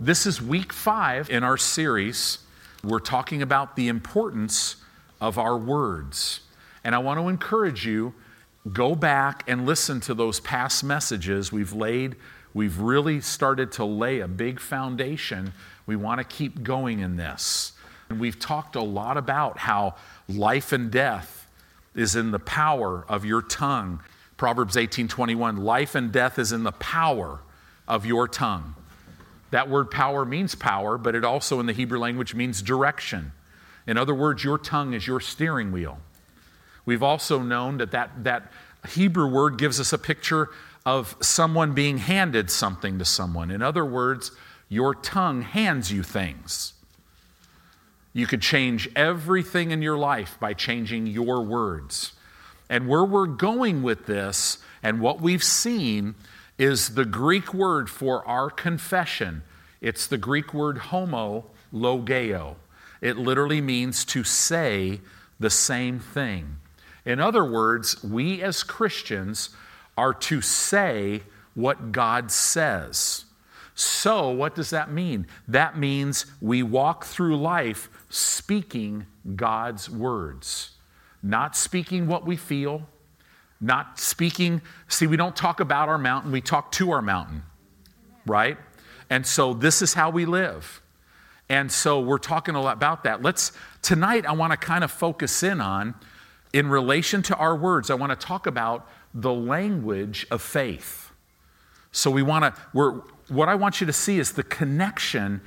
This is week five in our series. We're talking about the importance of our words. And I want to encourage you go back and listen to those past messages we've laid. We've really started to lay a big foundation. We want to keep going in this. And we've talked a lot about how life and death is in the power of your tongue. Proverbs 18:21, life and death is in the power of your tongue. That word power means power, but it also in the Hebrew language means direction. In other words, your tongue is your steering wheel. We've also known that that, that Hebrew word gives us a picture of someone being handed something to someone. In other words, your tongue hands you things. You could change everything in your life by changing your words. And where we're going with this and what we've seen is the Greek word for our confession. It's the Greek word homo logeo. It literally means to say the same thing. In other words, we as Christians are to say what God says. So, what does that mean? That means we walk through life speaking God's words, not speaking what we feel, not speaking, see, we don't talk about our mountain, we talk to our mountain, right? And so this is how we live. And so we're talking a lot about that. Let's, tonight, I want to kind of focus in on, in relation to our words, I want to talk about the language of faith. So we want to, we're, what I want you to see is the connection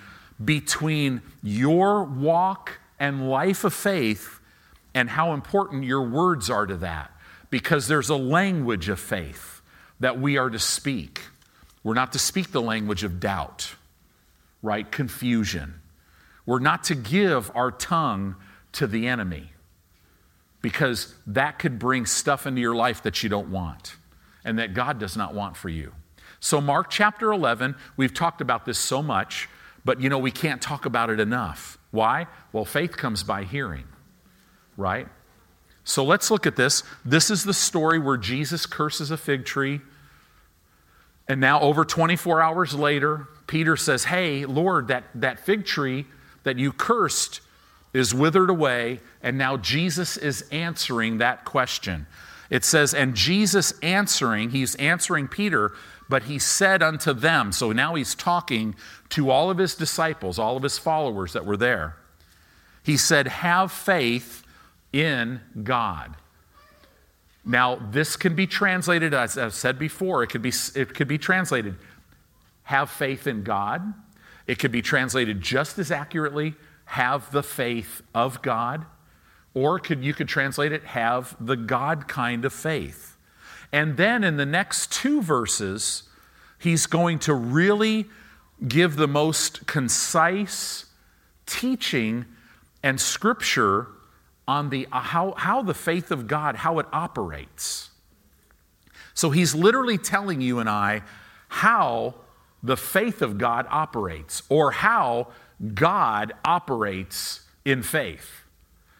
between your walk and life of faith and how important your words are to that because there's a language of faith that we are to speak. We're not to speak the language of doubt, right? Confusion. We're not to give our tongue to the enemy because that could bring stuff into your life that you don't want and that God does not want for you. So, Mark chapter 11, we've talked about this so much, but you know, we can't talk about it enough. Why? Well, faith comes by hearing, right? So let's look at this. This is the story where Jesus curses a fig tree. And now, over 24 hours later, Peter says, Hey, Lord, that, that fig tree that you cursed is withered away. And now Jesus is answering that question. It says, And Jesus answering, he's answering Peter, but he said unto them, so now he's talking to all of his disciples, all of his followers that were there. He said, Have faith in God. Now, this can be translated, as I've said before, it could be, it could be translated have faith in God. It could be translated just as accurately have the faith of God. Or could, you could translate it have the God kind of faith. And then in the next two verses, he's going to really give the most concise teaching and scripture on the, uh, how, how the faith of God, how it operates. So he's literally telling you and I how the faith of God operates or how God operates in faith.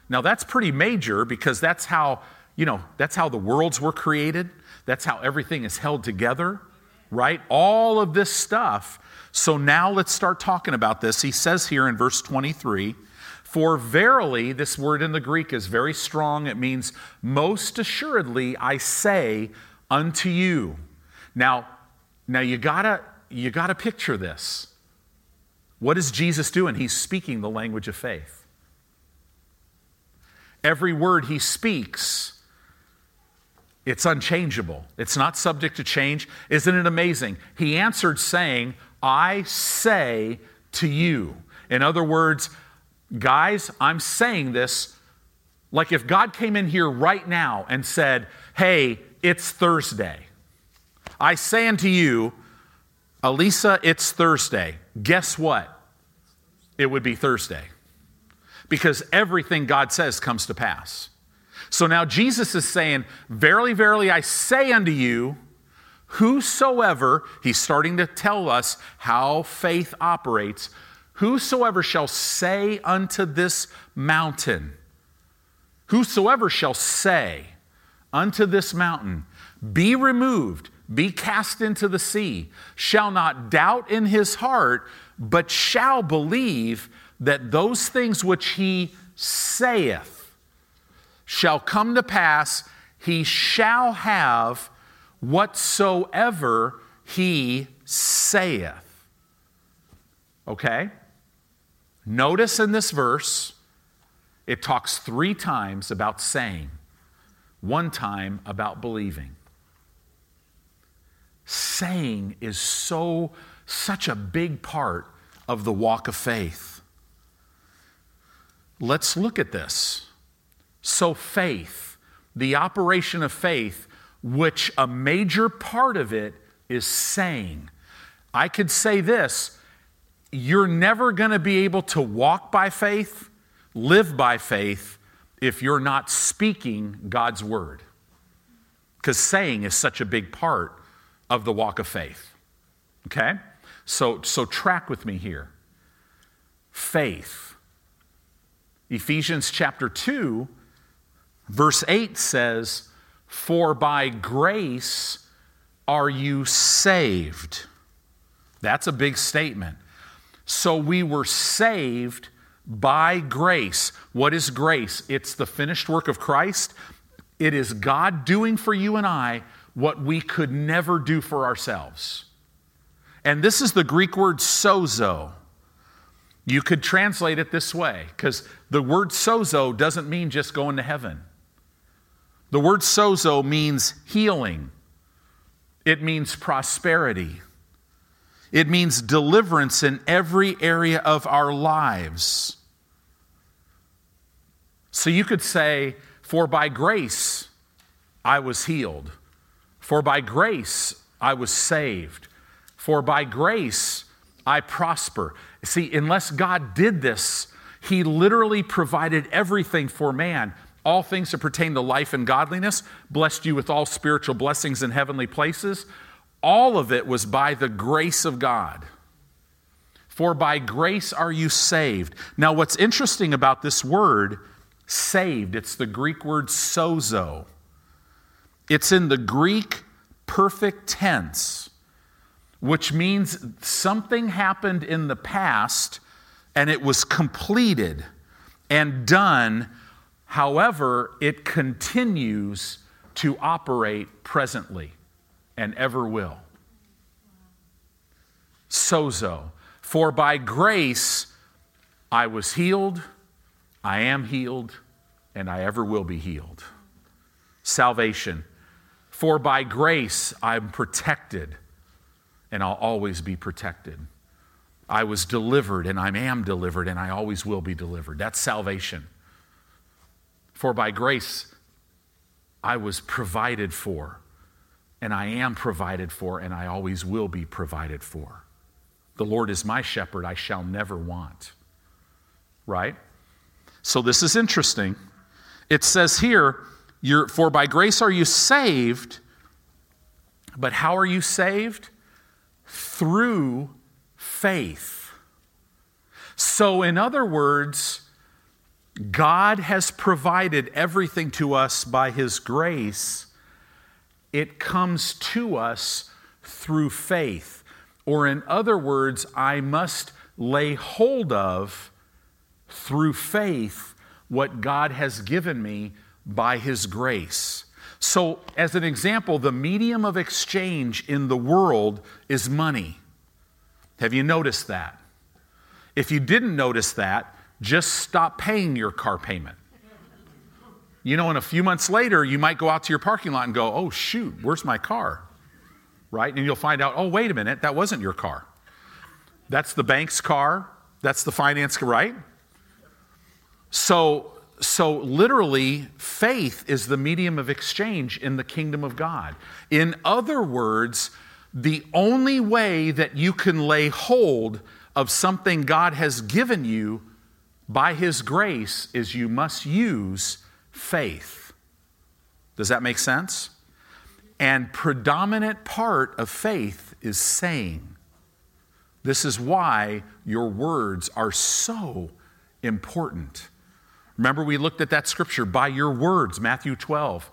Now that's pretty major because that's how, you know, that's how the worlds were created. That's how everything is held together, right? All of this stuff. So now let's start talking about this. He says here in verse 23, for verily, this word in the Greek is very strong. It means, most assuredly, I say unto you. Now, now you gotta, you gotta picture this. What is Jesus doing? He's speaking the language of faith. Every word he speaks, it's unchangeable. It's not subject to change. Isn't it amazing? He answered saying, I say to you. In other words, Guys, I'm saying this like if God came in here right now and said, Hey, it's Thursday. I say unto you, Elisa, it's Thursday. Guess what? It would be Thursday. Because everything God says comes to pass. So now Jesus is saying, Verily, verily, I say unto you, whosoever, he's starting to tell us how faith operates Whosoever shall say unto this mountain, whosoever shall say unto this mountain, be removed, be cast into the sea, shall not doubt in his heart, but shall believe that those things which he saith shall come to pass, he shall have whatsoever he saith. Okay? Notice in this verse, it talks three times about saying, one time about believing. Saying is so, such a big part of the walk of faith. Let's look at this. So, faith, the operation of faith, which a major part of it is saying. I could say this you're never going to be able to walk by faith live by faith if you're not speaking God's word. Because saying is such a big part of the walk of faith. Okay? So, so track with me here. Faith. Ephesians chapter 2, verse 8 says, For by grace are you saved. That's a big statement. So we were saved by grace. What is grace? It's the finished work of Christ. It is God doing for you and I what we could never do for ourselves. And this is the Greek word sozo. You could translate it this way because the word sozo doesn't mean just going to heaven. The word sozo means healing, it means prosperity, it means deliverance in every area of our lives. So you could say, For by grace I was healed. For by grace I was saved. For by grace I prosper. See, unless God did this, He literally provided everything for man. All things that pertain to life and godliness, blessed you with all spiritual blessings in heavenly places. All of it was by the grace of God. For by grace are you saved. Now, what's interesting about this word saved. It's the Greek word sozo. It's in the Greek perfect tense, which means something happened in the past and it was completed and done. However, it continues to operate presently and ever will. Sozo. For by grace I was healed I am healed and I ever will be healed. Salvation. For by grace I'm protected and I'll always be protected. I was delivered and I am delivered and I always will be delivered. That's salvation. For by grace I was provided for and I am provided for and I always will be provided for. The Lord is my shepherd, I shall never want. Right? So this is interesting. It says here, For by grace are you saved, but how are you saved? Through faith. So, in other words, God has provided everything to us by His grace. It comes to us through faith. Or, in other words, I must lay hold of through faith what God has given me by His grace. So, as an example, the medium of exchange in the world is money. Have you noticed that? If you didn't notice that, just stop paying your car payment. You know, and a few months later, you might go out to your parking lot and go, oh, shoot, where's my car? Right? And you'll find out, oh, wait a minute, that wasn't your car. That's the bank's car. That's the finance, right? So, so literally, faith is the medium of exchange in the kingdom of God. In other words, the only way that you can lay hold of something God has given you by His grace is you must use faith. Does that make sense? And predominant part of faith is saying. This is why your words are so important. Remember, we looked at that scripture by your words, Matthew 12.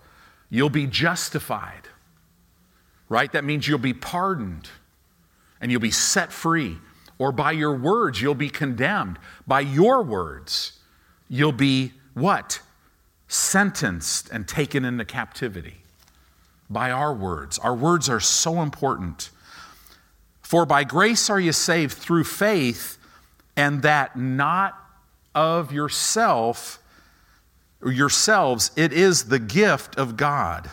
You'll be justified. right? That means you'll be pardoned and you'll be set free. Or by your words, you'll be condemned. By your words, you'll be what? Sentenced and taken into captivity. By our words. Our words are so important. For by grace are you saved through faith, and that not of yourself or yourselves, it is the gift of God.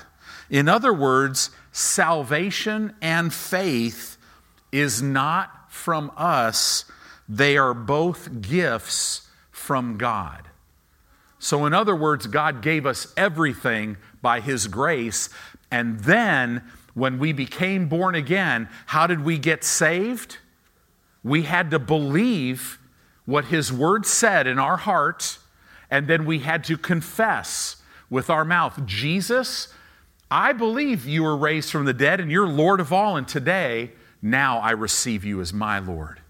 In other words, salvation and faith is not from us, they are both gifts from God. So, in other words, God gave us everything by His grace. And then, when we became born again, how did we get saved? We had to believe what His Word said in our heart, and then we had to confess with our mouth Jesus, I believe you were raised from the dead and you're Lord of all, and today, now I receive you as my Lord.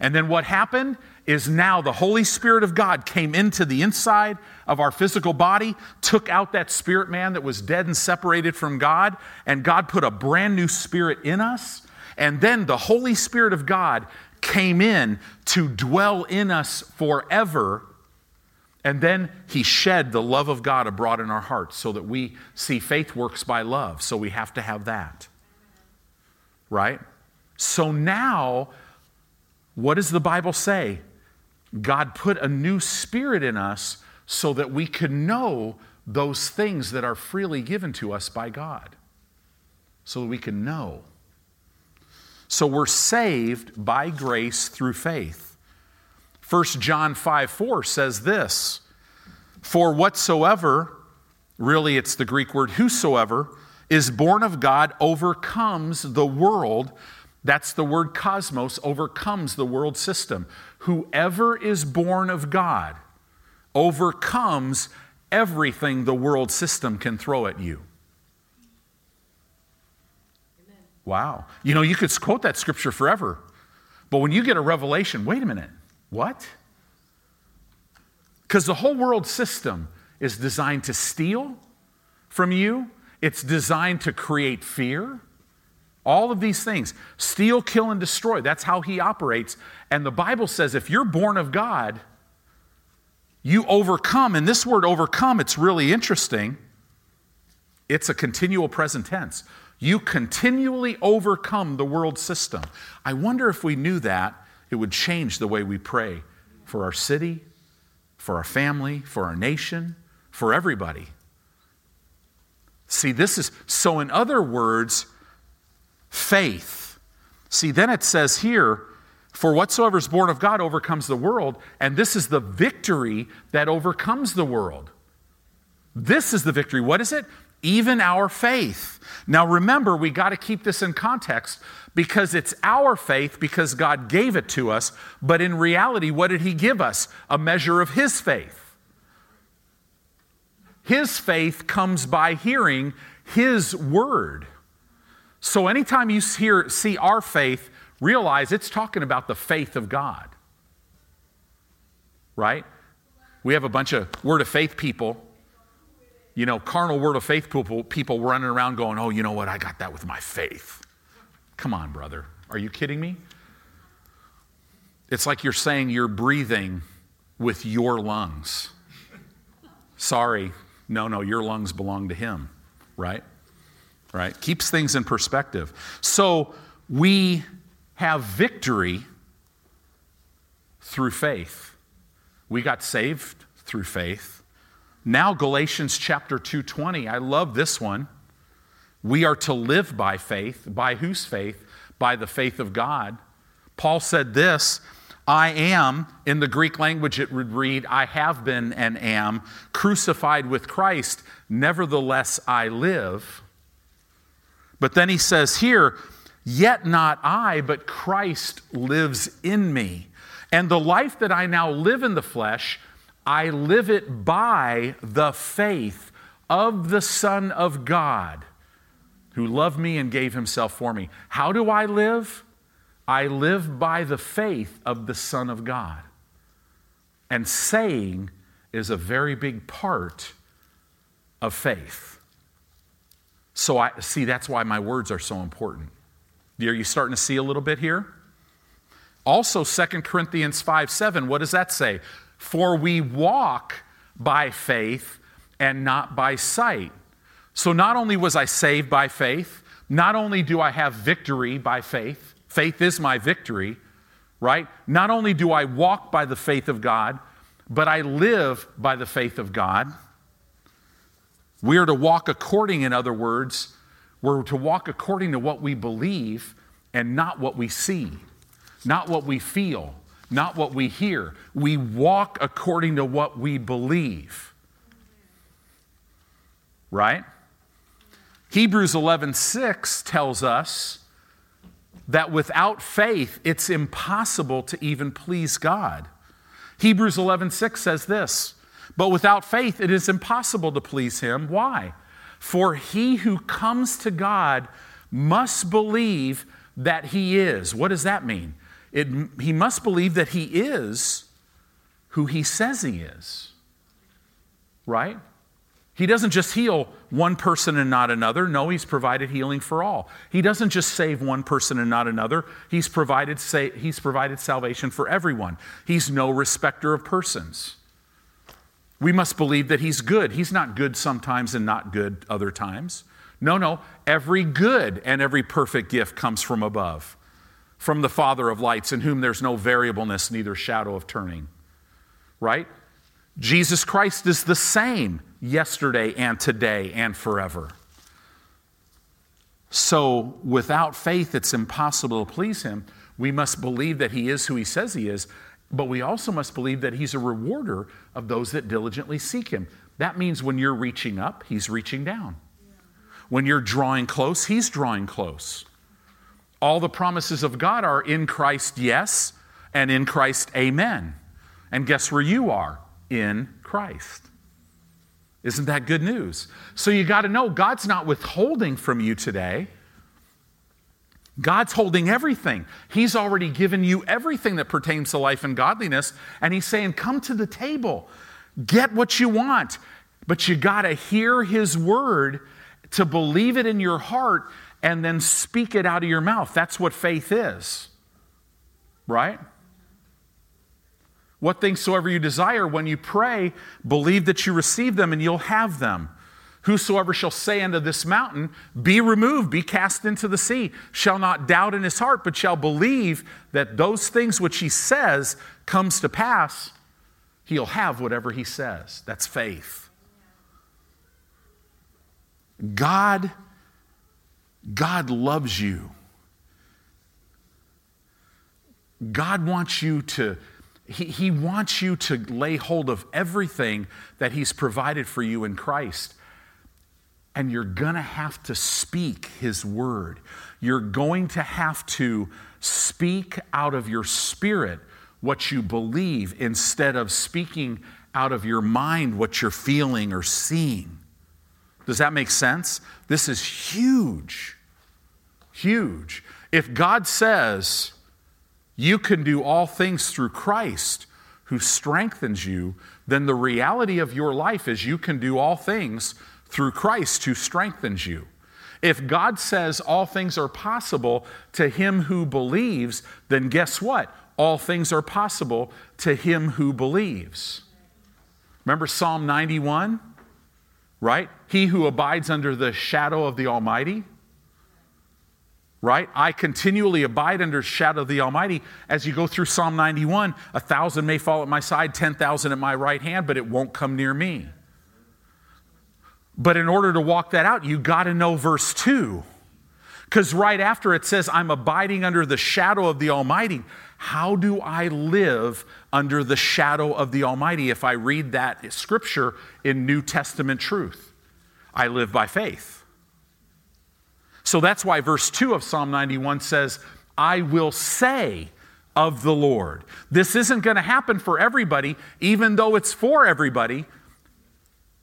And then what happened is now the Holy Spirit of God came into the inside of our physical body, took out that spirit man that was dead and separated from God, and God put a brand new spirit in us. And then the Holy Spirit of God came in to dwell in us forever. And then he shed the love of God abroad in our hearts so that we see faith works by love. So we have to have that. Right? So now, what does the Bible say? God put a new spirit in us so that we could know those things that are freely given to us by God. So that we can know. So we're saved by grace through faith. 1 John 5 4 says this For whatsoever, really it's the Greek word whosoever, is born of God overcomes the world. That's the word cosmos, overcomes the world system. Whoever is born of God overcomes everything the world system can throw at you. Amen. Wow. You know, you could quote that scripture forever, but when you get a revelation, wait a minute, what? Because the whole world system is designed to steal from you, it's designed to create fear. All of these things steal, kill, and destroy. That's how he operates. And the Bible says if you're born of God, you overcome. And this word overcome, it's really interesting. It's a continual present tense. You continually overcome the world system. I wonder if we knew that, it would change the way we pray for our city, for our family, for our nation, for everybody. See, this is so, in other words, faith. See, then it says here, for whatsoever is born of God overcomes the world, and this is the victory that overcomes the world. This is the victory. What is it? Even our faith. Now remember, we got to keep this in context because it's our faith because God gave it to us, but in reality, what did He give us? A measure of His faith. His faith comes by hearing His word. So anytime you hear, see our faith, realize it's talking about the faith of God. Right? We have a bunch of word of faith people, you know, carnal word of faith people, people running around going, oh, you know what? I got that with my faith. Come on, brother. Are you kidding me? It's like you're saying you're breathing with your lungs. Sorry. No, no, your lungs belong to Him, right? Right? Keeps things in perspective. So we have victory through faith. We got saved through faith. Now Galatians chapter 2:20, I love this one. We are to live by faith. By whose faith? By the faith of God. Paul said this, I am, in the Greek language it would read, I have been and am crucified with Christ, nevertheless I live. But then he says here, Yet not I, but Christ lives in me. And the life that I now live in the flesh, I live it by the faith of the Son of God who loved me and gave himself for me. How do I live? I live by the faith of the Son of God. And saying is a very big part of faith. So I see that's why my words are so important. Are you starting to see a little bit here? Also, 2 Corinthians 5 7, what does that say? For we walk by faith and not by sight. So not only was I saved by faith, not only do I have victory by faith, faith is my victory, right? Not only do I walk by the faith of God, but I live by the faith of God. We are to walk according, in other words, we're to walk according to what we believe and not what we see, not what we feel, not what we hear. We walk according to what we believe. Right? Hebrews 11:6 tells us that without faith it's impossible to even please God. Hebrews 11:6 says this, but without faith it is impossible to please him. Why? For he who comes to God must believe that he is. What does that mean? It, he must believe that he is who he says he is. Right? He doesn't just heal one person and not another. No, he's provided healing for all. He doesn't just save one person and not another. He's provided, sa- he's provided salvation for everyone. He's no respecter of persons. We must believe that he's good. He's not good sometimes and not good other times. No, no. Every good and every perfect gift comes from above, from the Father of lights, in whom there's no variableness, neither shadow of turning. Right? Jesus Christ is the same yesterday and today and forever. So, without faith, it's impossible to please Him. We must believe that He is who He says He is, but we also must believe that He's a rewarder of those that diligently seek Him. That means when you're reaching up, He's reaching down. When you're drawing close, He's drawing close. All the promises of God are in Christ, yes, and in Christ, amen. And guess where you are? In Christ. Isn't that good news? So you got to know God's not withholding from you today. God's holding everything. He's already given you everything that pertains to life and godliness. And He's saying, Come to the table, get what you want. But you got to hear His word to believe it in your heart and then speak it out of your mouth. That's what faith is, right? What things soever you desire, when you pray, believe that you receive them and you'll have them. Whosoever shall say unto this mountain, Be removed, be cast into the sea, shall not doubt in his heart, but shall believe that those things which he says comes to pass, he'll have whatever he says. That's faith. God, God loves you. God wants you to he, he wants you to lay hold of everything that He's provided for you in Christ. And you're going to have to speak His word. You're going to have to speak out of your spirit what you believe instead of speaking out of your mind what you're feeling or seeing. Does that make sense? This is huge. Huge. If God says, you can do all things through Christ who strengthens you, then the reality of your life is you can do all things through Christ who strengthens you. If God says all things are possible to him who believes, then guess what? All things are possible to him who believes. Remember Psalm 91? Right? He who abides under the shadow of the Almighty right? I continually abide under shadow of the Almighty. As you go through Psalm 91, a thousand may fall at my side, 10,000 at my right hand, but it won't come near me. But in order to walk that out, you got to know verse 2. Because right after it says, I'm abiding under the shadow of the Almighty. How do I live under the shadow of the Almighty if I read that scripture in New Testament truth? I live by faith. So that's why verse 2 of Psalm 91 says, I will say of the Lord. This isn't going to happen for everybody, even though it's for everybody.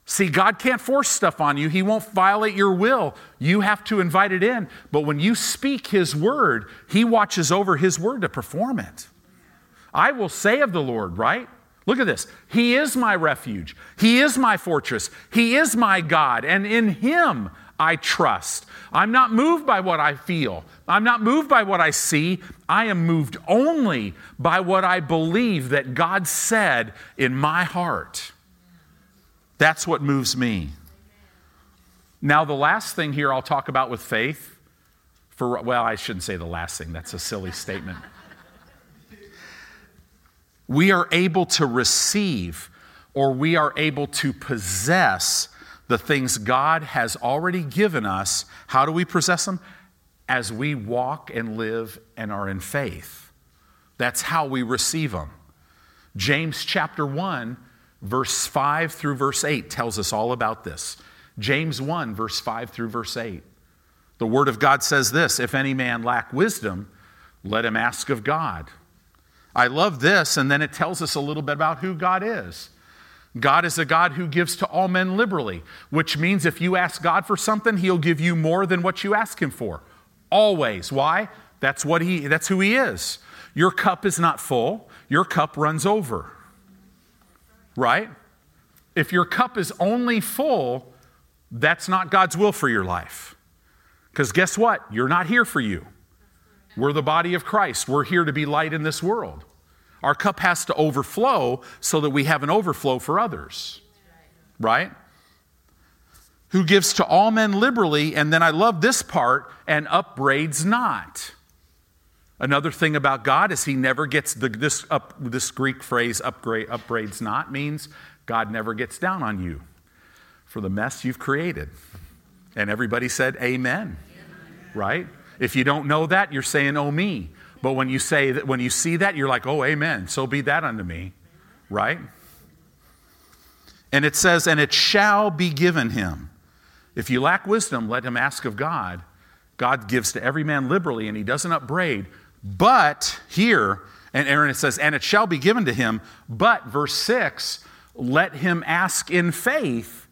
See, God can't force stuff on you. He won't violate your will. You have to invite it in. But when you speak His word, He watches over His word to perform it. I will say of the Lord, right? Look at this. He is my refuge. He is my fortress. He is my God. And in Him I trust. I'm not moved by what I feel. I'm not moved by what I see. I am moved only by what I believe that God said in my heart. That's what moves me. Now, the last thing here I'll talk about with faith, for, well, I shouldn't say the last thing, that's a silly statement. We are able to receive or we are able to possess the things God has already given us. How do we possess them? As we walk and live and are in faith. That's how we receive them. James chapter 1, verse 5 through verse 8 tells us all about this. James 1, verse 5 through verse 8. The Word of God says this If any man lack wisdom, let him ask of God. I love this, and then it tells us a little bit about who God is. God is a God who gives to all men liberally, which means if you ask God for something, he'll give you more than what you ask him for. Always. Why? That's what he that's who he is. Your cup is not full, your cup runs over. Right? If your cup is only full, that's not God's will for your life. Because guess what? You're not here for you. We're the body of Christ. We're here to be light in this world. Our cup has to overflow so that we have an overflow for others. Right? Who gives to all men liberally, and then I love this part, and upbraids not. Another thing about God is he never gets the, this, up, this Greek phrase, upgrade, upbraids not, means God never gets down on you for the mess you've created. And everybody said, Amen. Right? If you don't know that, you're saying, Oh, me. But when you say that, when you see that, you're like, oh, amen. So be that unto me, right? And it says, and it shall be given him. If you lack wisdom, let him ask of God. God gives to every man liberally, and he doesn't upbraid. But here, and Aaron, it says, and it shall be given to him. But, verse 6, let him ask in faith,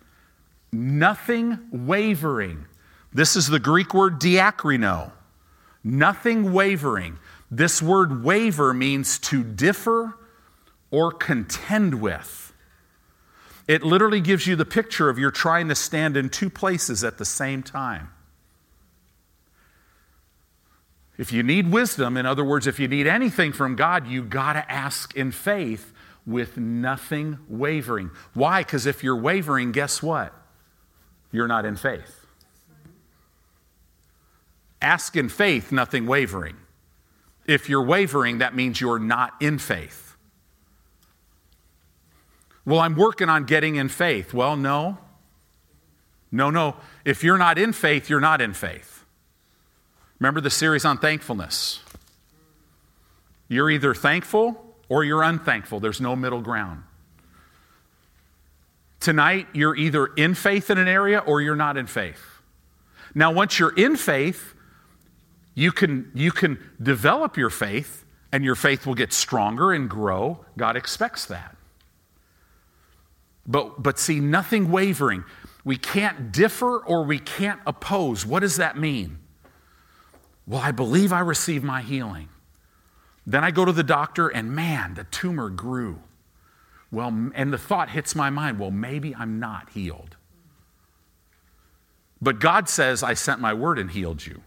nothing wavering. This is the Greek word diakrino. Nothing wavering. This word waver means to differ or contend with. It literally gives you the picture of you're trying to stand in two places at the same time. If you need wisdom, in other words, if you need anything from God, you got to ask in faith with nothing wavering. Why? Because if you're wavering, guess what? You're not in faith. Ask in faith, nothing wavering. If you're wavering, that means you're not in faith. Well, I'm working on getting in faith. Well, no. No, no. If you're not in faith, you're not in faith. Remember the series on thankfulness. You're either thankful or you're unthankful. There's no middle ground. Tonight, you're either in faith in an area or you're not in faith. Now, once you're in faith, you can, you can develop your faith, and your faith will get stronger and grow. God expects that. But, but see, nothing wavering. We can't differ or we can't oppose. What does that mean? Well, I believe I received my healing. Then I go to the doctor, and man, the tumor grew. Well, and the thought hits my mind well, maybe I'm not healed. But God says, I sent my word and healed you.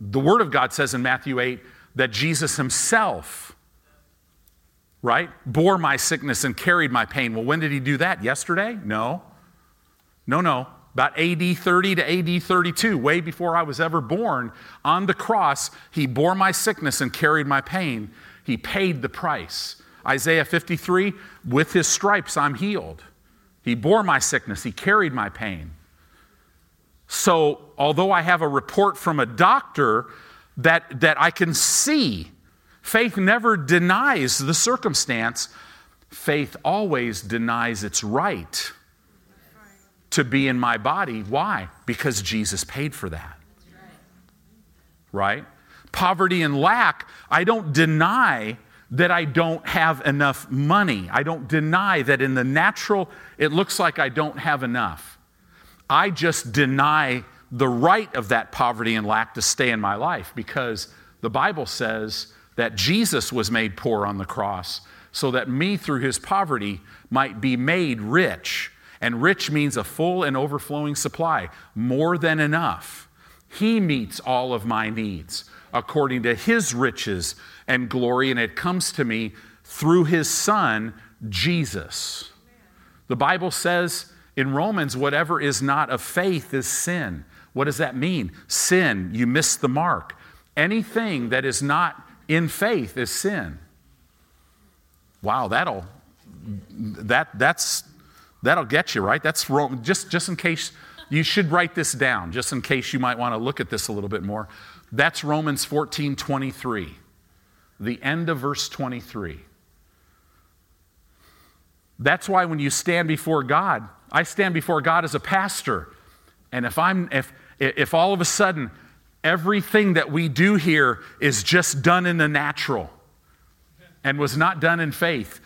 The Word of God says in Matthew 8 that Jesus himself, right, bore my sickness and carried my pain. Well, when did he do that? Yesterday? No. No, no. About AD 30 to AD 32, way before I was ever born, on the cross, he bore my sickness and carried my pain. He paid the price. Isaiah 53, with his stripes I'm healed. He bore my sickness, he carried my pain. So, although I have a report from a doctor that, that I can see, faith never denies the circumstance. Faith always denies its right to be in my body. Why? Because Jesus paid for that. Right? Poverty and lack, I don't deny that I don't have enough money. I don't deny that in the natural, it looks like I don't have enough. I just deny the right of that poverty and lack to stay in my life because the Bible says that Jesus was made poor on the cross so that me, through his poverty, might be made rich. And rich means a full and overflowing supply, more than enough. He meets all of my needs according to his riches and glory, and it comes to me through his son, Jesus. The Bible says in Romans, whatever is not of faith is sin. What does that mean? Sin, you miss the mark. Anything that is not in faith is sin. Wow, that'll that that's that'll get you right. That's wrong. Just just in case you should write this down, just in case you might want to look at this a little bit more. That's Romans 14, 23. The end of verse 23. That's why when you stand before God, I stand before God as a pastor. And if I'm if if all of a sudden everything that we do here is just done in the natural and was not done in faith,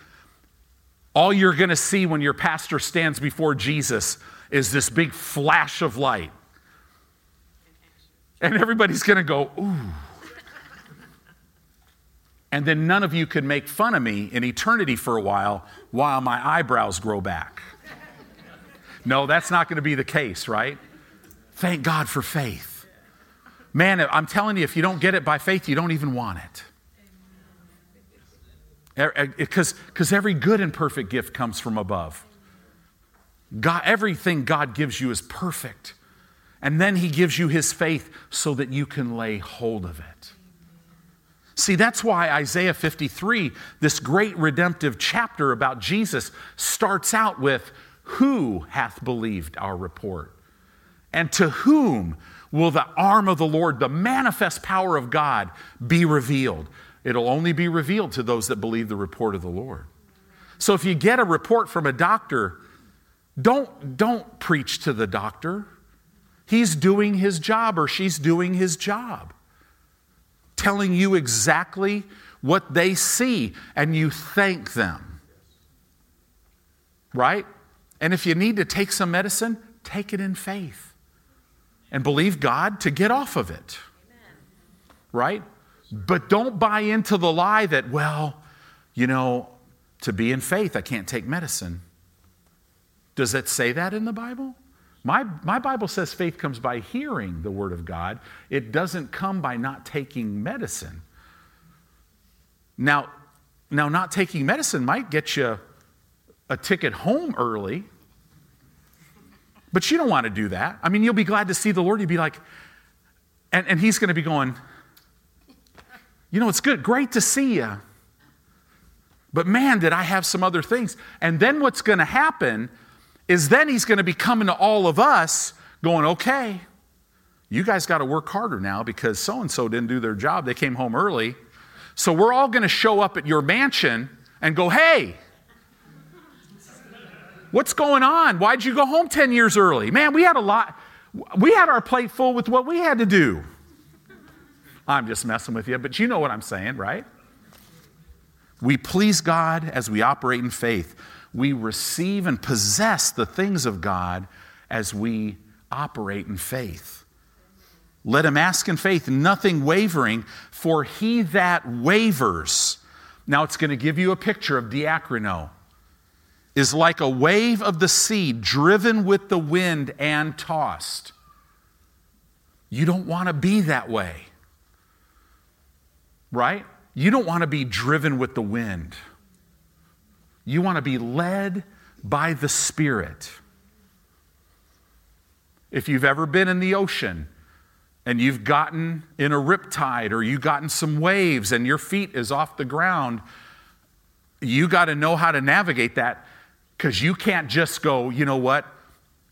all you're going to see when your pastor stands before Jesus is this big flash of light. And everybody's going to go, ooh. And then none of you can make fun of me in eternity for a while while my eyebrows grow back. No, that's not going to be the case, right? Thank God for faith. Man, I'm telling you, if you don't get it by faith, you don't even want it. Er, er, because every good and perfect gift comes from above. God, everything God gives you is perfect. And then He gives you His faith so that you can lay hold of it. See, that's why Isaiah 53, this great redemptive chapter about Jesus, starts out with Who hath believed our report? And to whom will the arm of the Lord, the manifest power of God, be revealed? It'll only be revealed to those that believe the report of the Lord. So if you get a report from a doctor, don't, don't preach to the doctor. He's doing his job or she's doing his job, telling you exactly what they see, and you thank them. Right? And if you need to take some medicine, take it in faith and believe God to get off of it. Right? But don't buy into the lie that, well, you know, to be in faith, I can't take medicine. Does it say that in the Bible? My, my Bible says faith comes by hearing the Word of God. It doesn't come by not taking medicine. Now, now not taking medicine might get you a ticket home early, but you don't want to do that. I mean, you'll be glad to see the Lord. You'll be like, and, and He's going to be going, you know, it's good, great to see you. But man, did I have some other things. And then what's going to happen is then He's going to be coming to all of us going, okay, you guys got to work harder now because so and so didn't do their job. They came home early. So we're all going to show up at your mansion and go, hey, What's going on? Why'd you go home 10 years early? Man, we had a lot. We had our plate full with what we had to do. I'm just messing with you, but you know what I'm saying, right? We please God as we operate in faith. We receive and possess the things of God as we operate in faith. Let him ask in faith, nothing wavering, for he that wavers. Now it's going to give you a picture of diakrino is like a wave of the sea driven with the wind and tossed. You don't want to be that way, right? You don't want to be driven with the wind. You want to be led by the Spirit. If you've ever been in the ocean and you've gotten in a riptide or you've gotten some waves and your feet is off the ground, you got to know how to navigate that because you can't just go, you know what,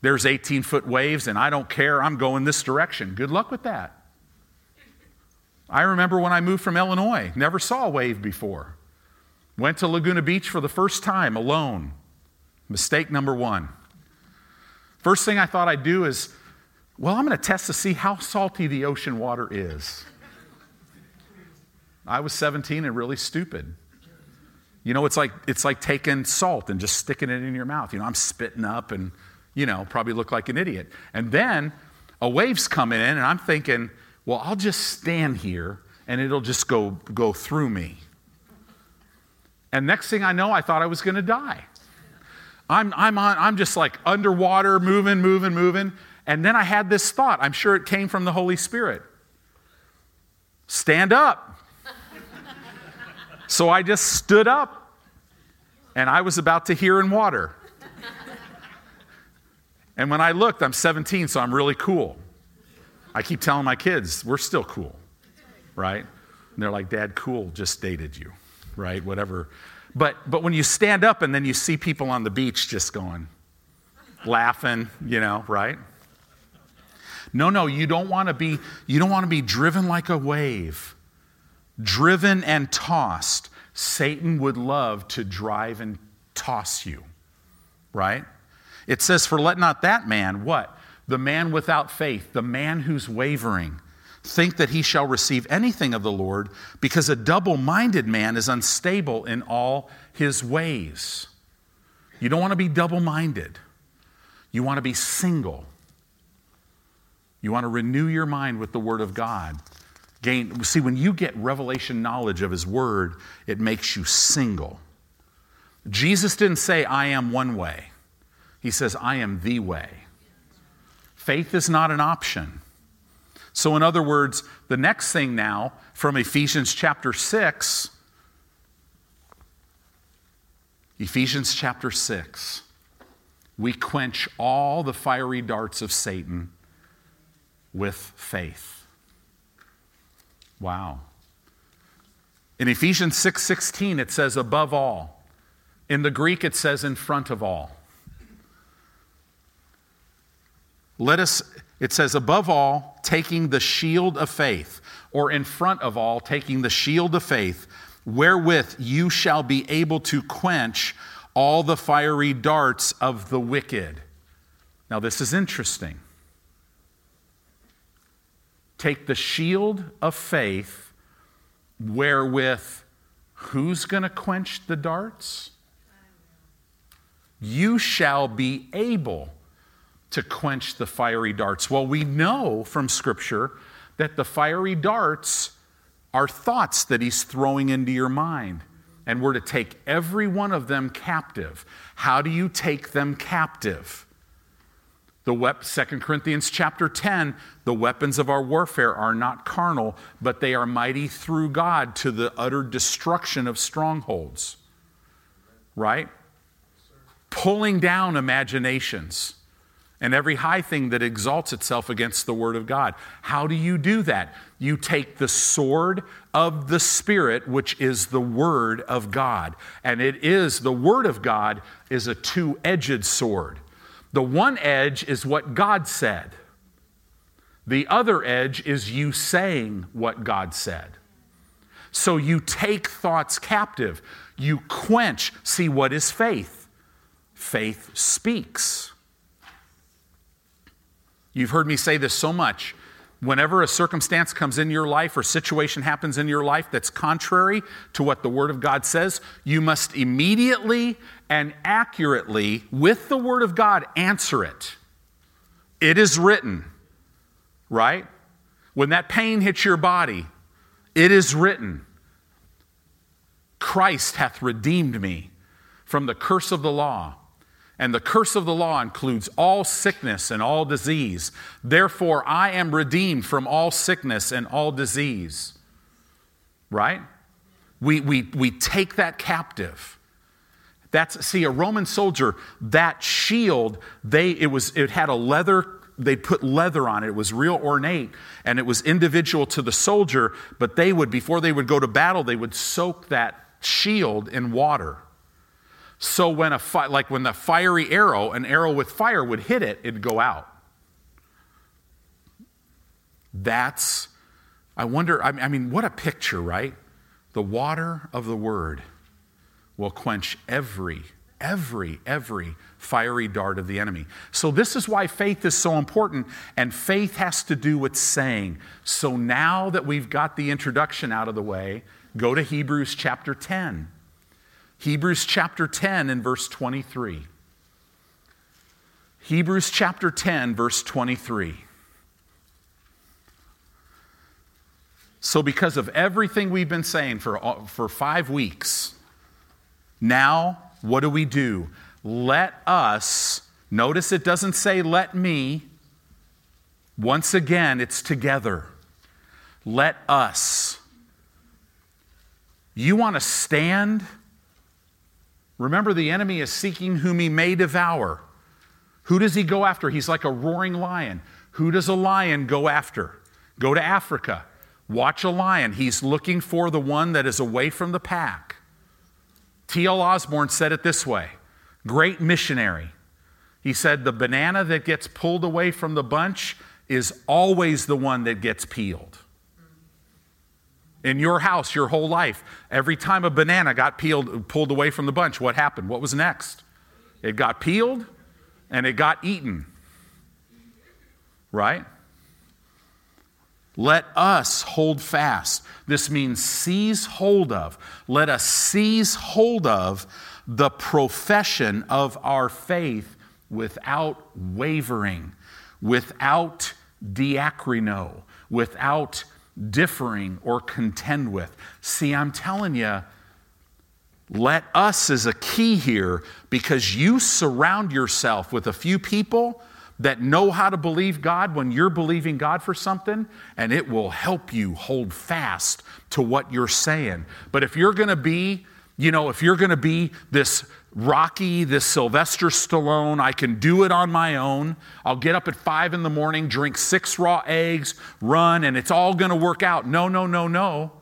there's 18 foot waves and I don't care, I'm going this direction. Good luck with that. I remember when I moved from Illinois, never saw a wave before. Went to Laguna Beach for the first time alone. Mistake number one. First thing I thought I'd do is, well, I'm going to test to see how salty the ocean water is. I was 17 and really stupid. You know, it's like, it's like taking salt and just sticking it in your mouth. You know, I'm spitting up and, you know, probably look like an idiot. And then a wave's coming in, and I'm thinking, well, I'll just stand here and it'll just go, go through me. And next thing I know, I thought I was going to die. I'm, I'm, on, I'm just like underwater, moving, moving, moving. And then I had this thought. I'm sure it came from the Holy Spirit stand up. so I just stood up and I was about to hear in water. And when I looked, I'm 17, so I'm really cool. I keep telling my kids, we're still cool, right? And they're like, Dad, cool just dated you, right? Whatever. But, but when you stand up and then you see people on the beach just going, laughing, you know, right? No, no, you don't want to be you don't want to be driven like a wave. Driven and tossed. Satan would love to drive and toss you. Right? It says for let not that man what? The man without faith, the man who's wavering, think that he shall receive anything of the Lord, because a double minded man is unstable in all his ways. You don't want to be double minded, you want to be single. You want to renew your mind with the Word of God. Gain, see, when you get revelation knowledge of His Word, it makes you single. Jesus didn't say, I am one way. He says, I am the way. Faith is not an option. So, in other words, the next thing now from Ephesians chapter 6, Ephesians chapter 6, we quench all the fiery darts of Satan with faith. Wow. In Ephesians 6:16 it says above all. In the Greek it says in front of all. Let us it says above all taking the shield of faith or in front of all taking the shield of faith wherewith you shall be able to quench all the fiery darts of the wicked. Now this is interesting take the shield of faith, wherewith who's going to quench the darts? You shall be able to quench the fiery darts. Well, we know from Scripture that the fiery darts are thoughts that He's throwing into your mind. And we're to take every one of them captive. How do you take them captive? The wep- 2 Corinthians chapter 10, the weapons of our warfare are not carnal, but they are mighty through God to the utter destruction of strongholds. Right? Pulling down imaginations and every high thing that exalts itself against the word of God. How do you do that? You take the sword of the Spirit, which is the word of God. And it is, the word of God is a two edged sword. The one edge is what God said, the other edge is you saying what God said. So you take thoughts captive, you quench. See, what is faith? Faith speaks. You've heard me say this so much. Whenever a circumstance comes in your life or situation happens in your life that's contrary to what the Word of God says, you must immediately and accurately, with the Word of God, answer it. It is written, right? When that pain hits your body, it is written Christ hath redeemed me from the curse of the law. And the curse of the law includes all sickness and all disease. Therefore, I am redeemed from all sickness and all disease. Right? We, we, we take that captive. That's see a Roman soldier that shield they it was it had a leather they put leather on it. It was real ornate and it was individual to the soldier, but they would before they would go to battle they would soak that shield in water. So when a fi- like when the fiery arrow, an arrow with fire would hit it, it'd go out. That's I wonder I mean what a picture, right? The water of the word will quench every, every, every fiery dart of the enemy. So, this is why faith is so important, and faith has to do with saying. So, now that we've got the introduction out of the way, go to Hebrews chapter 10. Hebrews chapter 10 and verse 23. Hebrews chapter 10, verse 23. So, because of everything we've been saying for, uh, for five weeks, now, what do we do? let us, notice it doesn't say let me. Once again, it's together. Let us. You want to stand? Remember, the enemy is seeking whom he may devour. Who does he go after? He's like a roaring lion. Who does a lion go after? Go to Africa. Watch a lion. He's looking for the one that is away from the pack. T.L. Osborn said it this way great missionary. He said, The banana that gets pulled away from the bunch is always the one that gets peeled. In your house, your whole life, every time a banana got peeled, pulled away from the bunch, what happened? What was next? It got peeled and it got eaten. Right? Let us hold fast. This means seize hold of. Let us seize hold of the profession of our faith without wavering, without diakrino, without differing or contend with. See, I'm telling you, let us is a key here because you surround yourself with a few people that know how to believe God when you're believing God for something, and it will help you hold fast to what you're saying. But if you're going to be, you know, if you're going to be this Rocky, this Sylvester Stallone, I can do it on my own. I'll get up at five in the morning, drink six raw eggs, run, and it's all going to work out. No, no, no, no.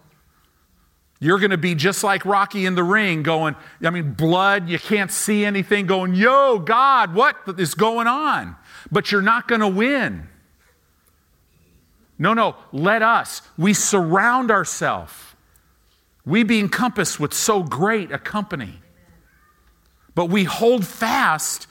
You're going to be just like Rocky in the ring, going, I mean, blood, you can't see anything, going, Yo, God, what is going on? But you're not going to win. No, no, let us. We surround ourselves. We be encompassed with so great a company. But we hold fast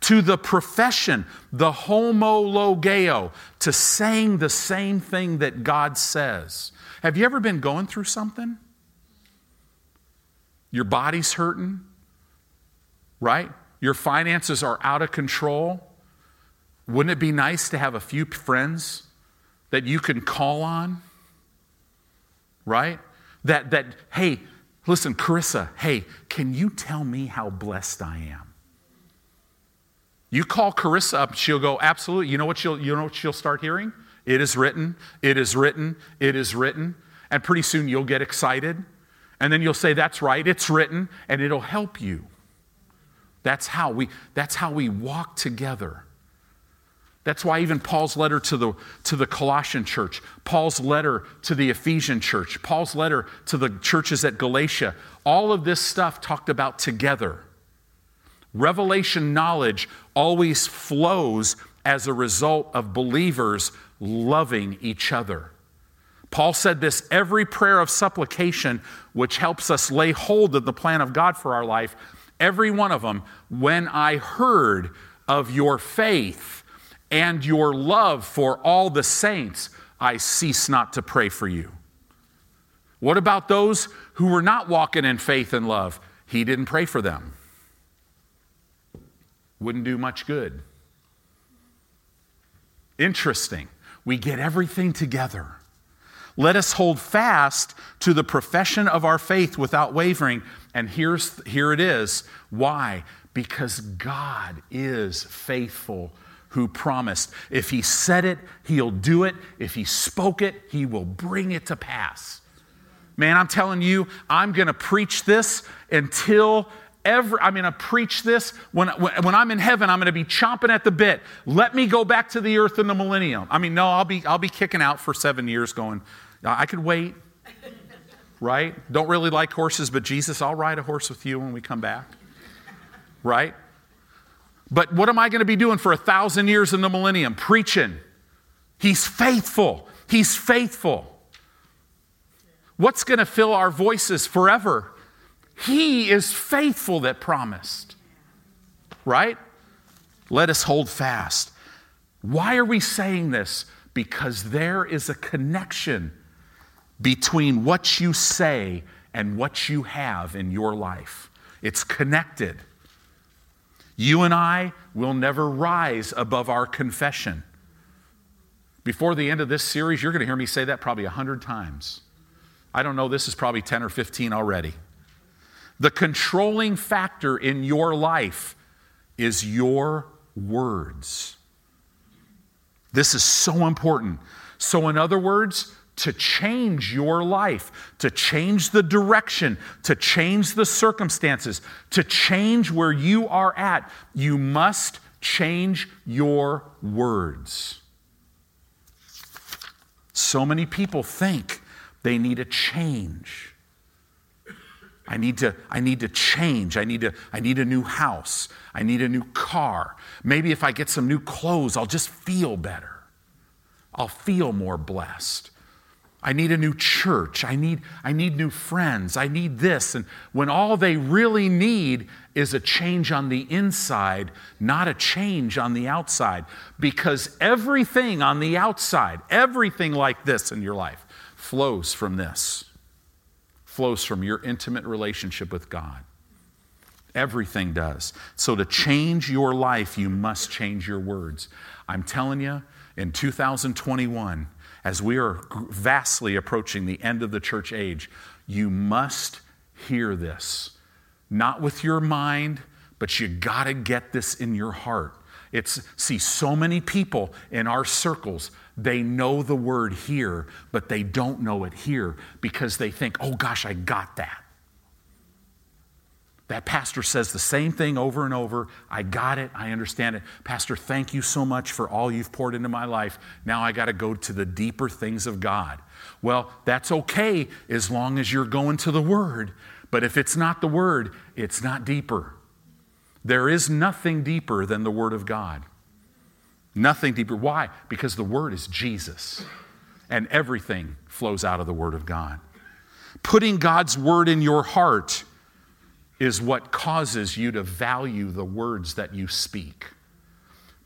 to the profession, the homologeo, to saying the same thing that God says. Have you ever been going through something? Your body's hurting, right? Your finances are out of control. Wouldn't it be nice to have a few friends that you can call on? Right? That, that hey, listen, Carissa, hey, can you tell me how blessed I am? You call Carissa up, she'll go, absolutely. You know what she'll, you know what she'll start hearing? It is written, it is written, it is written. And pretty soon you'll get excited and then you'll say, That's right, it's written, and it'll help you. That's how we, that's how we walk together. That's why even Paul's letter to the, to the Colossian church, Paul's letter to the Ephesian church, Paul's letter to the churches at Galatia, all of this stuff talked about together. Revelation knowledge always flows as a result of believers loving each other. Paul said this every prayer of supplication, which helps us lay hold of the plan of God for our life, every one of them, when I heard of your faith and your love for all the saints, I cease not to pray for you. What about those who were not walking in faith and love? He didn't pray for them. Wouldn't do much good. Interesting. We get everything together. Let us hold fast to the profession of our faith without wavering. And here's, here it is. Why? Because God is faithful who promised. If He said it, He'll do it. If He spoke it, He will bring it to pass. Man, I'm telling you, I'm going to preach this until ever, I'm going to preach this. When, when, when, I'm in heaven, I'm going to be chomping at the bit. Let me go back to the earth in the millennium. I mean, no, I'll be, I'll be kicking out for seven years going, I could wait, right? Don't really like horses, but Jesus, I'll ride a horse with you when we come back, right? But what am I going to be doing for a thousand years in the millennium? Preaching. He's faithful. He's faithful. What's going to fill our voices forever? He is faithful that promised, right? Let us hold fast. Why are we saying this? Because there is a connection between what you say and what you have in your life. It's connected. You and I will never rise above our confession. Before the end of this series, you're going to hear me say that probably a hundred times. I don't know, this is probably 10 or 15 already. The controlling factor in your life is your words. This is so important. So, in other words, to change your life, to change the direction, to change the circumstances, to change where you are at, you must change your words. So many people think they need a change. I need to, I need to change. I need, to, I need a new house. I need a new car. Maybe if I get some new clothes, I'll just feel better. I'll feel more blessed. I need a new church. I need, I need new friends. I need this. And when all they really need is a change on the inside, not a change on the outside. Because everything on the outside, everything like this in your life, flows from this, flows from your intimate relationship with God. Everything does. So to change your life, you must change your words. I'm telling you, in 2021, as we are vastly approaching the end of the church age, you must hear this. Not with your mind, but you got to get this in your heart. It's see so many people in our circles, they know the word here, but they don't know it here because they think, "Oh gosh, I got that." That pastor says the same thing over and over. I got it. I understand it. Pastor, thank you so much for all you've poured into my life. Now I got to go to the deeper things of God. Well, that's okay as long as you're going to the Word. But if it's not the Word, it's not deeper. There is nothing deeper than the Word of God. Nothing deeper. Why? Because the Word is Jesus, and everything flows out of the Word of God. Putting God's Word in your heart is what causes you to value the words that you speak.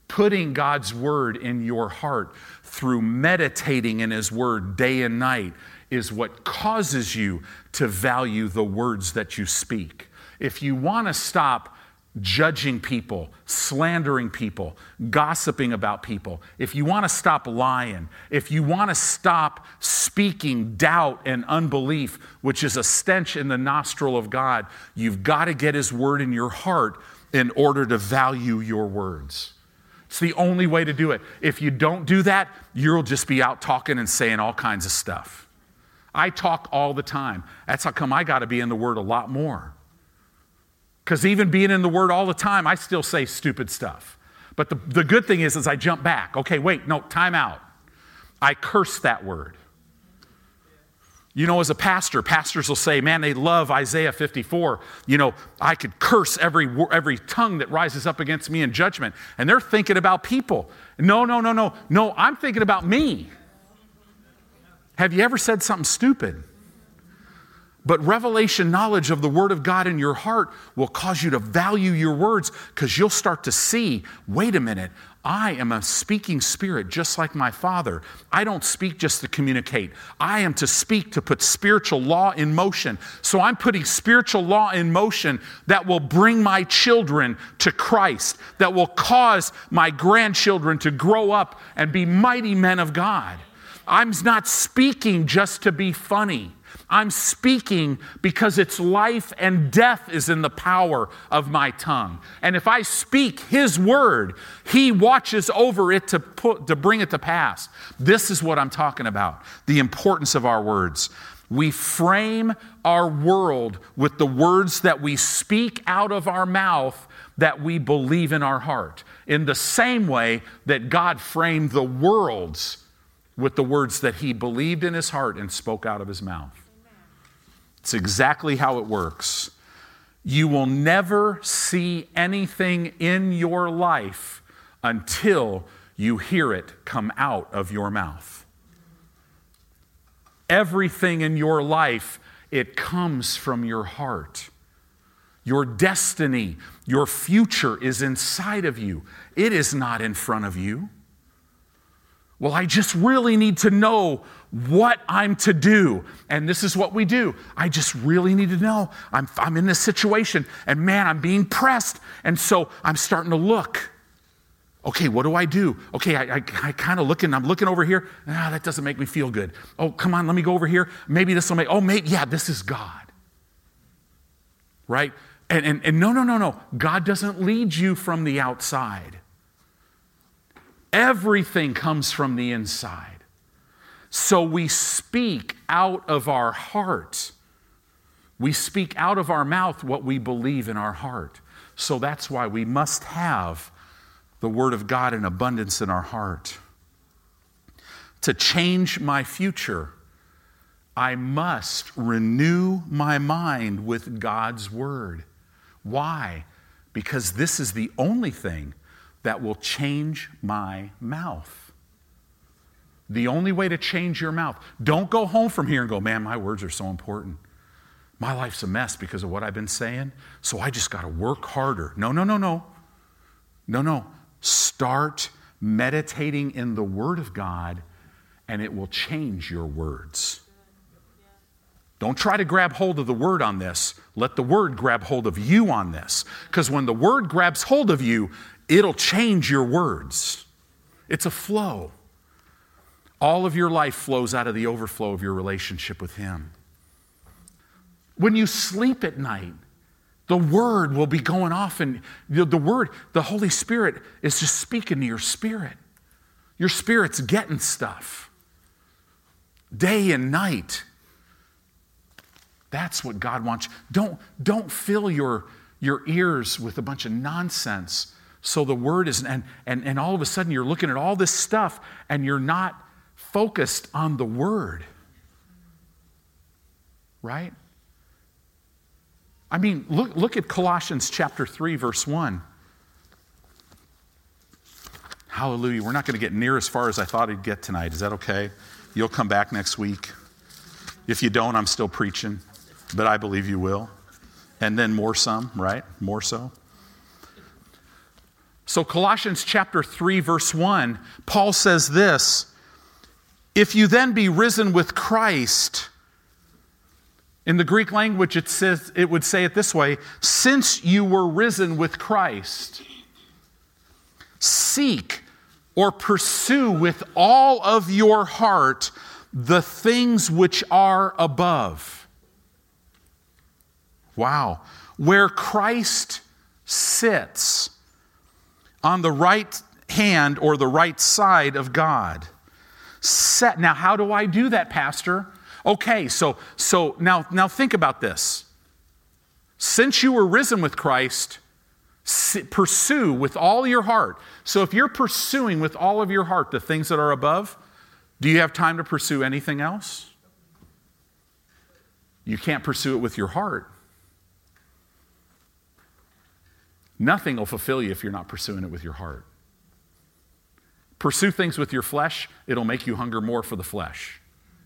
Putting God's word in your heart through meditating in His word day and night is what causes you to value the words that you speak. If you want to stop judging people, slandering people, gossiping about people, if you want to stop lying, if you want to stop speaking doubt and unbelief, which is a stench in the nostril of God, you've got to get His word in your heart in order to value your words. It's the only way to do it. If you don't do that, you'll just be out talking and saying all kinds of stuff. I talk all the time. That's how come I got to be in the Word a lot more. Because even being in the Word all the time, I still say stupid stuff. But the, the good thing is, is I jump back. Okay, wait, no, time out. I curse that word. You know, as a pastor, pastors will say, man, they love Isaiah 54. You know, I could curse every, every tongue that rises up against me in judgment. And they're thinking about people. No, no, no, no. No, I'm thinking about me. Have you ever said something stupid? But revelation knowledge of the Word of God in your heart will cause you to value your words because you'll start to see wait a minute, I am a speaking spirit just like my Father. I don't speak just to communicate, I am to speak to put spiritual law in motion. So I'm putting spiritual law in motion that will bring my children to Christ, that will cause my grandchildren to grow up and be mighty men of God. I'm not speaking just to be funny. I'm speaking because it's life and death is in the power of my tongue. And if I speak His word, He watches over it to, put, to bring it to pass. This is what I'm talking about the importance of our words. We frame our world with the words that we speak out of our mouth that we believe in our heart, in the same way that God framed the worlds with the words that He believed in His heart and spoke out of His mouth. It's exactly how it works. You will never see anything in your life until you hear it come out of your mouth. Everything in your life, it comes from your heart. Your destiny, your future is inside of you, it is not in front of you. Well, I just really need to know what I'm to do. And this is what we do. I just really need to know. I'm, I'm in this situation, and man, I'm being pressed. And so I'm starting to look. Okay, what do I do? Okay, I, I, I kind of looking, I'm looking over here. Ah, that doesn't make me feel good. Oh, come on, let me go over here. Maybe this will make, oh, maybe, yeah, this is God. Right? And, and, and no, no, no, no. God doesn't lead you from the outside. Everything comes from the inside. So we speak out of our heart. We speak out of our mouth what we believe in our heart. So that's why we must have the Word of God in abundance in our heart. To change my future, I must renew my mind with God's Word. Why? Because this is the only thing that will change my mouth. The only way to change your mouth. Don't go home from here and go, man, my words are so important. My life's a mess because of what I've been saying, so I just got to work harder. No, no, no, no. No, no. Start meditating in the Word of God, and it will change your words. Don't try to grab hold of the Word on this. Let the Word grab hold of you on this. Because when the Word grabs hold of you, it'll change your words. It's a flow. All of your life flows out of the overflow of your relationship with Him. When you sleep at night, the word will be going off, and the, the word, the Holy Spirit is just speaking to your spirit. Your spirit's getting stuff day and night. That's what God wants. Don't, don't fill your, your ears with a bunch of nonsense. So the word is, and, and, and all of a sudden you're looking at all this stuff and you're not focused on the word. Right? I mean, look, look at Colossians chapter 3, verse 1. Hallelujah. We're not going to get near as far as I thought I'd get tonight. Is that okay? You'll come back next week. If you don't, I'm still preaching, but I believe you will. And then more some, right? More so. So, Colossians chapter 3, verse 1, Paul says this If you then be risen with Christ, in the Greek language, it, says, it would say it this way Since you were risen with Christ, seek or pursue with all of your heart the things which are above. Wow. Where Christ sits on the right hand or the right side of God. Set. Now, how do I do that, Pastor? Okay, so, so now, now think about this. Since you were risen with Christ, pursue with all your heart. So if you're pursuing with all of your heart the things that are above, do you have time to pursue anything else? You can't pursue it with your heart. Nothing will fulfill you if you're not pursuing it with your heart. Pursue things with your flesh, it'll make you hunger more for the flesh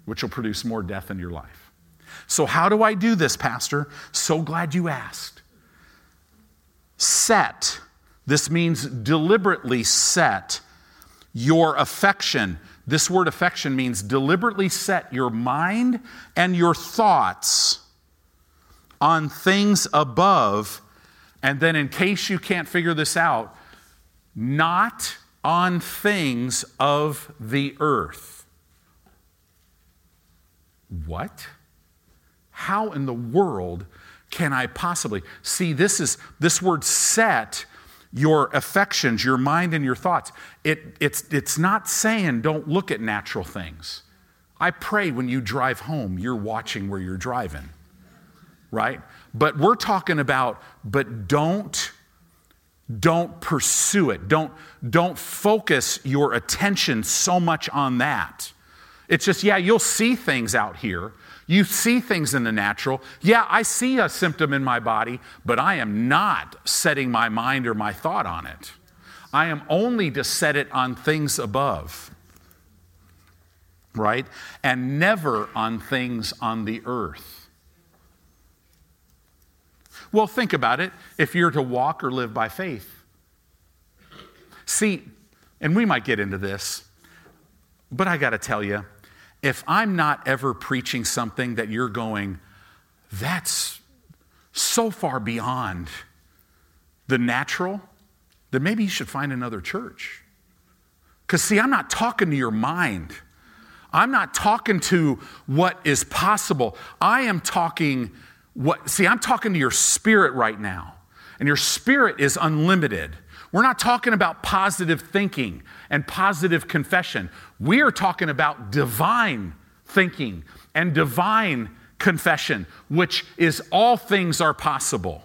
which will produce more death in your life. So, how do I do this, Pastor? So glad you asked. Set, this means deliberately set your affection. This word affection means deliberately set your mind and your thoughts on things above. And then, in case you can't figure this out, not on things of the earth. What? How in the world can I possibly see this is this word set your affections, your mind, and your thoughts. It, it's, it's not saying don't look at natural things. I pray when you drive home, you're watching where you're driving, right? But we're talking about, but don't don't pursue it don't don't focus your attention so much on that it's just, yeah, you'll see things out here. You see things in the natural. Yeah, I see a symptom in my body, but I am not setting my mind or my thought on it. I am only to set it on things above, right? And never on things on the earth. Well, think about it if you're to walk or live by faith. See, and we might get into this, but I got to tell you, if I'm not ever preaching something that you're going, that's so far beyond the natural, then maybe you should find another church. Because, see, I'm not talking to your mind. I'm not talking to what is possible. I am talking what, see, I'm talking to your spirit right now, and your spirit is unlimited. We're not talking about positive thinking and positive confession. We are talking about divine thinking and divine confession, which is all things are possible.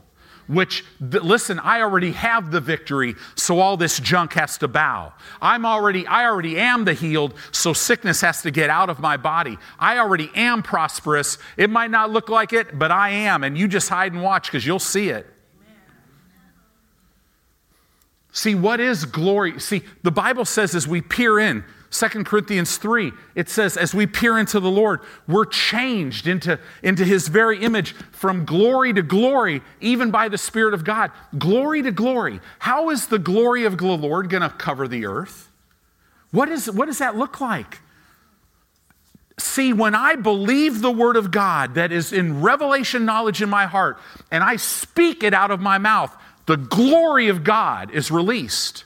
Which, listen, I already have the victory, so all this junk has to bow. I'm already, I already am the healed, so sickness has to get out of my body. I already am prosperous. It might not look like it, but I am, and you just hide and watch because you'll see it. See, what is glory? See, the Bible says as we peer in, 2 Corinthians 3, it says, as we peer into the Lord, we're changed into, into his very image from glory to glory, even by the Spirit of God. Glory to glory. How is the glory of the Lord going to cover the earth? What, is, what does that look like? See, when I believe the word of God that is in revelation knowledge in my heart, and I speak it out of my mouth, the glory of God is released.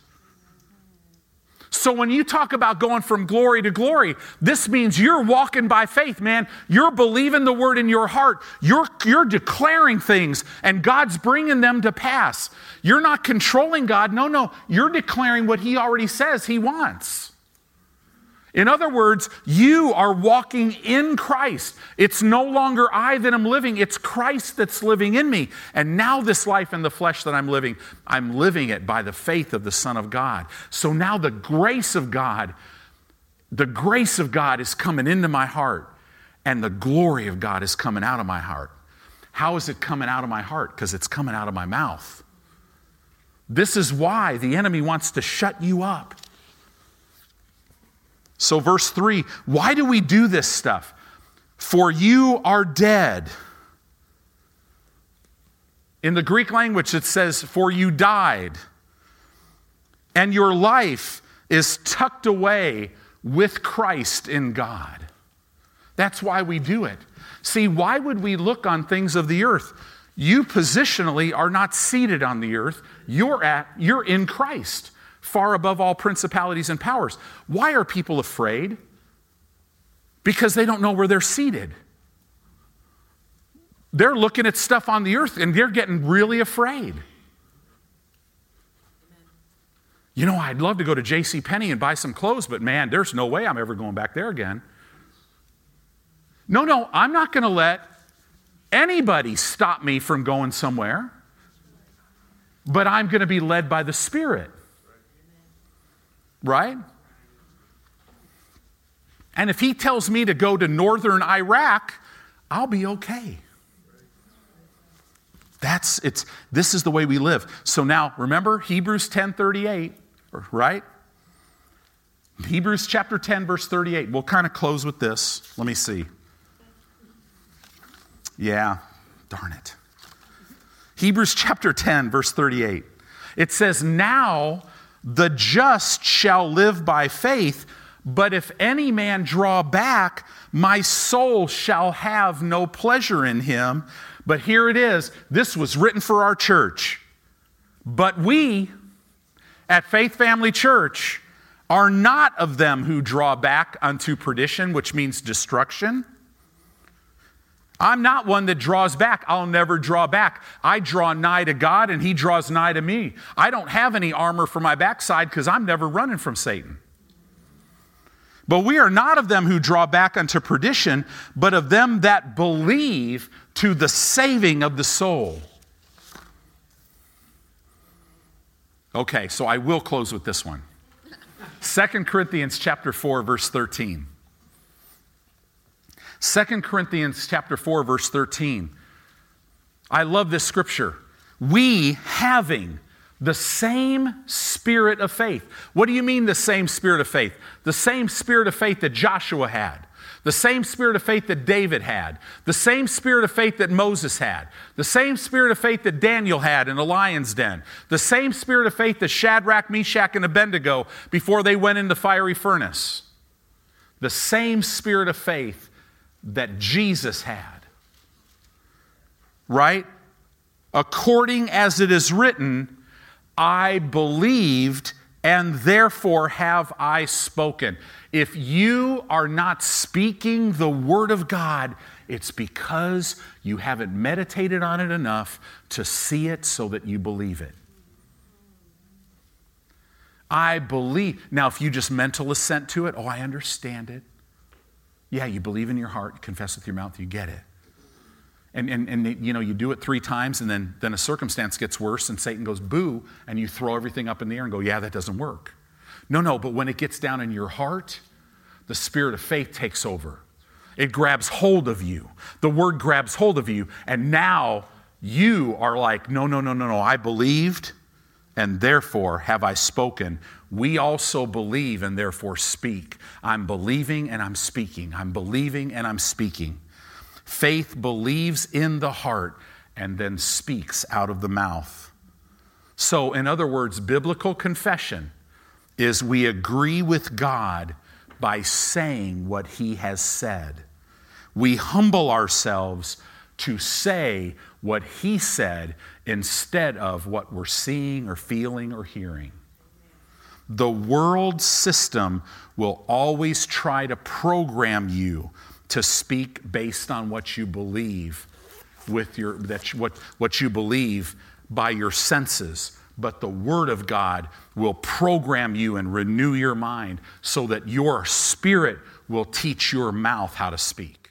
So when you talk about going from glory to glory, this means you're walking by faith, man. You're believing the word in your heart. You're, you're declaring things, and God's bringing them to pass. You're not controlling God. No, no. You're declaring what He already says He wants. In other words, you are walking in Christ. It's no longer I that am living, it's Christ that's living in me. And now, this life in the flesh that I'm living, I'm living it by the faith of the Son of God. So now, the grace of God, the grace of God is coming into my heart, and the glory of God is coming out of my heart. How is it coming out of my heart? Because it's coming out of my mouth. This is why the enemy wants to shut you up. So, verse 3 why do we do this stuff? For you are dead. In the Greek language, it says, For you died, and your life is tucked away with Christ in God. That's why we do it. See, why would we look on things of the earth? You positionally are not seated on the earth. You're at you're in Christ far above all principalities and powers. Why are people afraid? Because they don't know where they're seated. They're looking at stuff on the earth and they're getting really afraid. You know, I'd love to go to J.C. Penney and buy some clothes, but man, there's no way I'm ever going back there again. No, no, I'm not going to let anybody stop me from going somewhere, but I'm going to be led by the Spirit. Right? And if he tells me to go to northern Iraq, I'll be okay. That's it's this is the way we live. So now remember Hebrews 10:38, right? Hebrews chapter 10 verse 38. We'll kind of close with this. Let me see. Yeah, darn it. Hebrews chapter 10 verse 38. It says, "Now the just shall live by faith, but if any man draw back, my soul shall have no pleasure in him. But here it is. This was written for our church. But we at Faith Family Church are not of them who draw back unto perdition, which means destruction I'm not one that draws back. I'll never draw back. I draw nigh to God and He draws nigh to me. I don't have any armor for my backside because I'm never running from Satan. But we are not of them who draw back unto perdition, but of them that believe to the saving of the soul. Okay, so I will close with this one. 2 Corinthians chapter 4 verse 13. 2 Corinthians chapter 4 verse 13. I love this scripture. We having the same spirit of faith. What do you mean the same spirit of faith? The same spirit of faith that Joshua had. The same spirit of faith that David had, the same spirit of faith that Moses had, the same spirit of faith that Daniel had in the lion's den, the same spirit of faith that Shadrach, Meshach, and Abednego before they went in the fiery furnace. The same spirit of faith that Jesus had. Right? According as it is written, I believed and therefore have I spoken. If you are not speaking the word of God It's because you haven't meditated on it enough to see it so that you believe it. I believe. Now, if you just mental assent to it, oh, I understand it. Yeah, you believe in your heart, confess with your mouth, you get it. And, and, and you know, you do it three times, and then, then a circumstance gets worse, and Satan goes, boo, and you throw everything up in the air and go, yeah, that doesn't work. No, no, but when it gets down in your heart, the spirit of faith takes over. It grabs hold of you. The word grabs hold of you, and now you are like, no, no, no, no, no, I believed and therefore have I spoken. We also believe and therefore speak. I'm believing and I'm speaking. I'm believing and I'm speaking. Faith believes in the heart and then speaks out of the mouth. So, in other words, biblical confession is we agree with God by saying what He has said. We humble ourselves to say what He said instead of what we're seeing or feeling or hearing. The world system will always try to program you to speak based on what you believe with your that what, what you believe by your senses. But the word of god will program you and renew your mind so that your spirit will teach your mouth how to speak